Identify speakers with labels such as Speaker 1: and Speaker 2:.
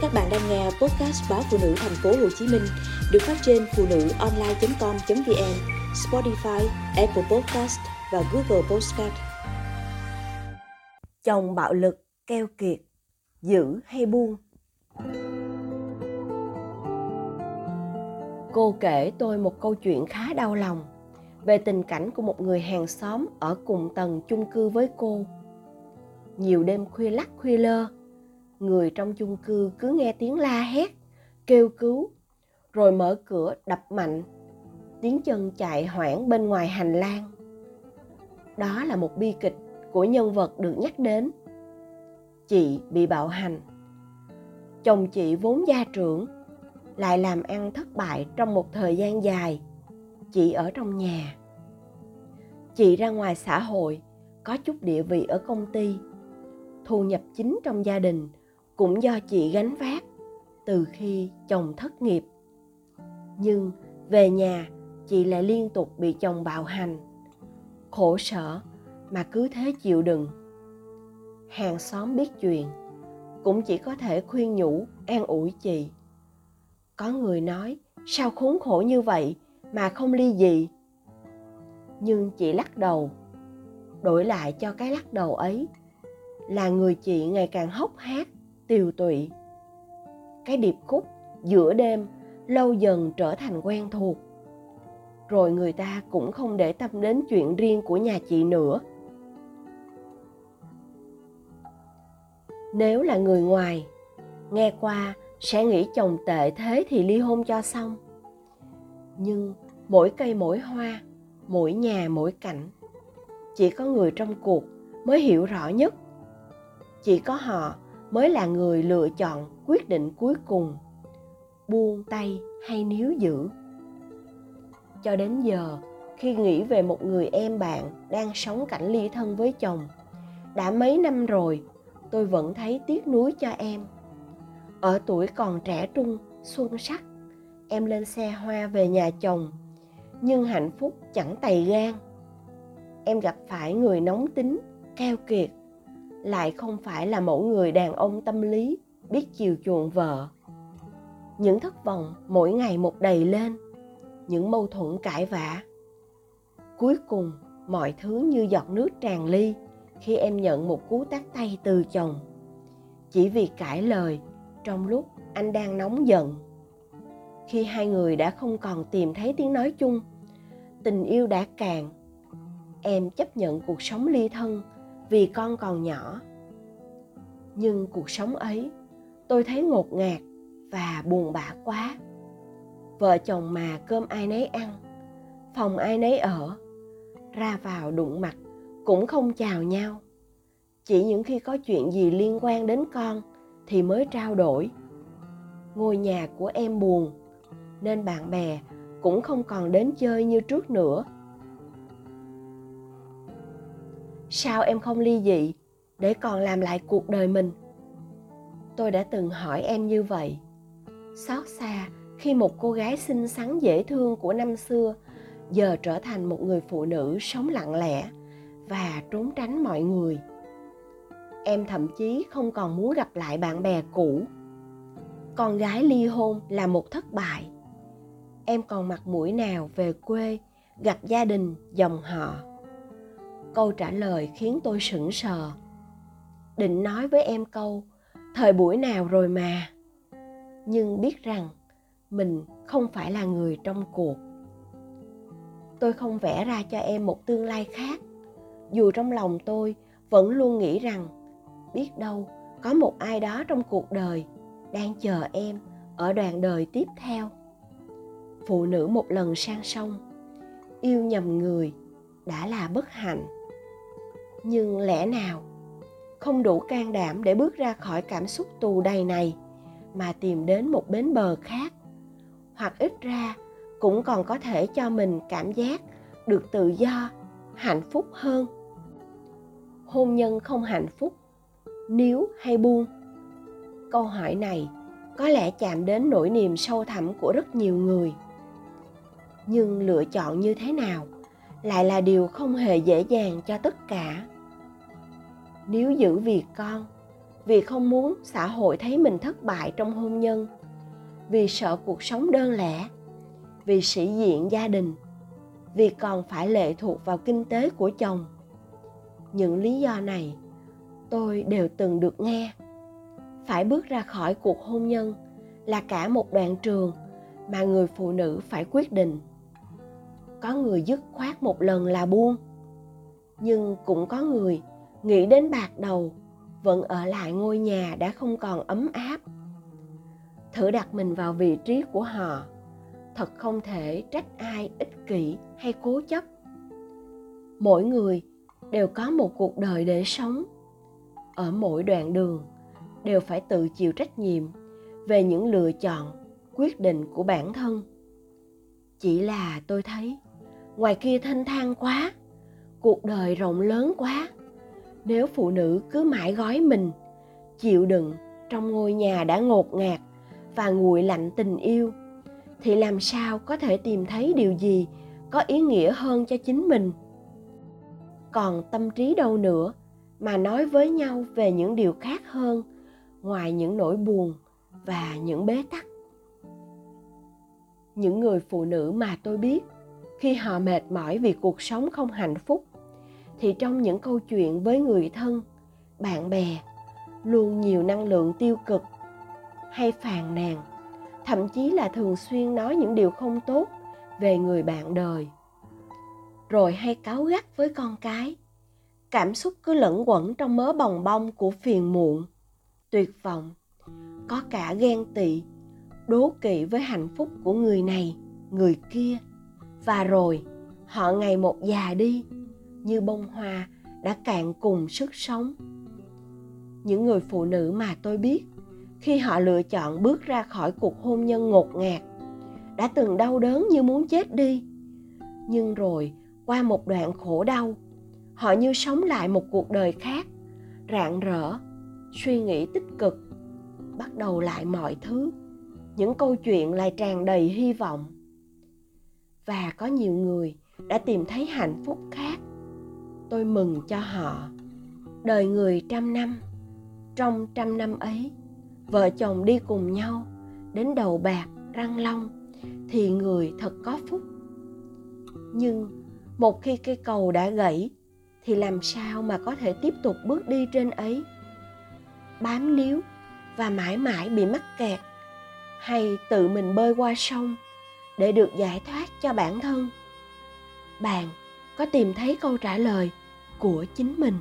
Speaker 1: Các bạn đang nghe podcast báo phụ nữ thành phố Hồ Chí Minh được phát trên phụ nữ online.com.vn, Spotify, Apple Podcast và Google Podcast.
Speaker 2: Chồng bạo lực, keo kiệt, giữ hay buông? Cô kể tôi một câu chuyện khá đau lòng về tình cảnh của một người hàng xóm ở cùng tầng chung cư với cô. Nhiều đêm khuya lắc khuya lơ, người trong chung cư cứ nghe tiếng la hét, kêu cứu, rồi mở cửa đập mạnh. Tiếng chân chạy hoảng bên ngoài hành lang. Đó là một bi kịch của nhân vật được nhắc đến. Chị bị bạo hành. Chồng chị vốn gia trưởng, lại làm ăn thất bại trong một thời gian dài. Chị ở trong nhà. Chị ra ngoài xã hội, có chút địa vị ở công ty. Thu nhập chính trong gia đình cũng do chị gánh vác từ khi chồng thất nghiệp. Nhưng về nhà, chị lại liên tục bị chồng bạo hành. Khổ sở mà cứ thế chịu đựng. Hàng xóm biết chuyện, cũng chỉ có thể khuyên nhủ, an ủi chị. Có người nói, sao khốn khổ như vậy mà không ly dị? Nhưng chị lắc đầu, đổi lại cho cái lắc đầu ấy, là người chị ngày càng hốc hác tiều tụy. Cái điệp khúc giữa đêm lâu dần trở thành quen thuộc. Rồi người ta cũng không để tâm đến chuyện riêng của nhà chị nữa. Nếu là người ngoài, nghe qua sẽ nghĩ chồng tệ thế thì ly hôn cho xong. Nhưng mỗi cây mỗi hoa, mỗi nhà mỗi cảnh, chỉ có người trong cuộc mới hiểu rõ nhất. Chỉ có họ mới là người lựa chọn quyết định cuối cùng, buông tay hay níu giữ. Cho đến giờ, khi nghĩ về một người em bạn đang sống cảnh ly thân với chồng, đã mấy năm rồi, tôi vẫn thấy tiếc nuối cho em. Ở tuổi còn trẻ trung, xuân sắc, em lên xe hoa về nhà chồng, nhưng hạnh phúc chẳng tày gan. Em gặp phải người nóng tính, keo kiệt lại không phải là mẫu người đàn ông tâm lý, biết chiều chuộng vợ. Những thất vọng mỗi ngày một đầy lên, những mâu thuẫn cãi vã. Cuối cùng, mọi thứ như giọt nước tràn ly khi em nhận một cú tát tay từ chồng. Chỉ vì cãi lời, trong lúc anh đang nóng giận. Khi hai người đã không còn tìm thấy tiếng nói chung, tình yêu đã cạn. Em chấp nhận cuộc sống ly thân vì con còn nhỏ. Nhưng cuộc sống ấy, tôi thấy ngột ngạt và buồn bã quá. Vợ chồng mà cơm ai nấy ăn, phòng ai nấy ở, ra vào đụng mặt cũng không chào nhau. Chỉ những khi có chuyện gì liên quan đến con thì mới trao đổi. Ngôi nhà của em buồn, nên bạn bè cũng không còn đến chơi như trước nữa. Sao em không ly dị để còn làm lại cuộc đời mình? Tôi đã từng hỏi em như vậy. Xót xa khi một cô gái xinh xắn dễ thương của năm xưa giờ trở thành một người phụ nữ sống lặng lẽ và trốn tránh mọi người. Em thậm chí không còn muốn gặp lại bạn bè cũ. Con gái ly hôn là một thất bại. Em còn mặt mũi nào về quê, gặp gia đình, dòng họ? Câu trả lời khiến tôi sững sờ. Định nói với em câu, thời buổi nào rồi mà? Nhưng biết rằng mình không phải là người trong cuộc. Tôi không vẽ ra cho em một tương lai khác. Dù trong lòng tôi vẫn luôn nghĩ rằng, biết đâu, có một ai đó trong cuộc đời đang chờ em ở đoạn đời tiếp theo. Phụ nữ một lần sang sông, yêu nhầm người đã là bất hạnh nhưng lẽ nào không đủ can đảm để bước ra khỏi cảm xúc tù đầy này mà tìm đến một bến bờ khác? Hoặc ít ra cũng còn có thể cho mình cảm giác được tự do, hạnh phúc hơn. Hôn nhân không hạnh phúc, níu hay buông? Câu hỏi này có lẽ chạm đến nỗi niềm sâu thẳm của rất nhiều người. Nhưng lựa chọn như thế nào? Lại là điều không hề dễ dàng cho tất cả. Nếu giữ vì con, vì không muốn xã hội thấy mình thất bại trong hôn nhân, vì sợ cuộc sống đơn lẻ, vì sĩ diện gia đình, vì còn phải lệ thuộc vào kinh tế của chồng, những lý do này tôi đều từng được nghe. Phải bước ra khỏi cuộc hôn nhân là cả một đoạn trường mà người phụ nữ phải quyết định có người dứt khoát một lần là buông. Nhưng cũng có người nghĩ đến bạc đầu, vẫn ở lại ngôi nhà đã không còn ấm áp. Thử đặt mình vào vị trí của họ, thật không thể trách ai ích kỷ hay cố chấp. Mỗi người đều có một cuộc đời để sống. Ở mỗi đoạn đường, đều phải tự chịu trách nhiệm về những lựa chọn, quyết định của bản thân. Chỉ là tôi thấy ngoài kia thanh thang quá, cuộc đời rộng lớn quá. Nếu phụ nữ cứ mãi gói mình, chịu đựng trong ngôi nhà đã ngột ngạt và nguội lạnh tình yêu, thì làm sao có thể tìm thấy điều gì có ý nghĩa hơn cho chính mình? Còn tâm trí đâu nữa mà nói với nhau về những điều khác hơn ngoài những nỗi buồn và những bế tắc. Những người phụ nữ mà tôi biết khi họ mệt mỏi vì cuộc sống không hạnh phúc, thì trong những câu chuyện với người thân, bạn bè, luôn nhiều năng lượng tiêu cực hay phàn nàn, thậm chí là thường xuyên nói những điều không tốt về người bạn đời. Rồi hay cáu gắt với con cái, cảm xúc cứ lẫn quẩn trong mớ bồng bông của phiền muộn, tuyệt vọng, có cả ghen tị, đố kỵ với hạnh phúc của người này, người kia và rồi, họ ngày một già đi, như bông hoa đã cạn cùng sức sống. Những người phụ nữ mà tôi biết, khi họ lựa chọn bước ra khỏi cuộc hôn nhân ngột ngạt, đã từng đau đớn như muốn chết đi. Nhưng rồi, qua một đoạn khổ đau, họ như sống lại một cuộc đời khác, rạng rỡ, suy nghĩ tích cực, bắt đầu lại mọi thứ. Những câu chuyện lại tràn đầy hy vọng và có nhiều người đã tìm thấy hạnh phúc khác. Tôi mừng cho họ. Đời người trăm năm, trong trăm năm ấy, vợ chồng đi cùng nhau, đến đầu bạc, răng long, thì người thật có phúc. Nhưng một khi cây cầu đã gãy, thì làm sao mà có thể tiếp tục bước đi trên ấy? Bám níu và mãi mãi bị mắc kẹt, hay tự mình bơi qua sông? Để được giải thoát cho bản thân. Bạn có tìm thấy câu trả lời của chính mình?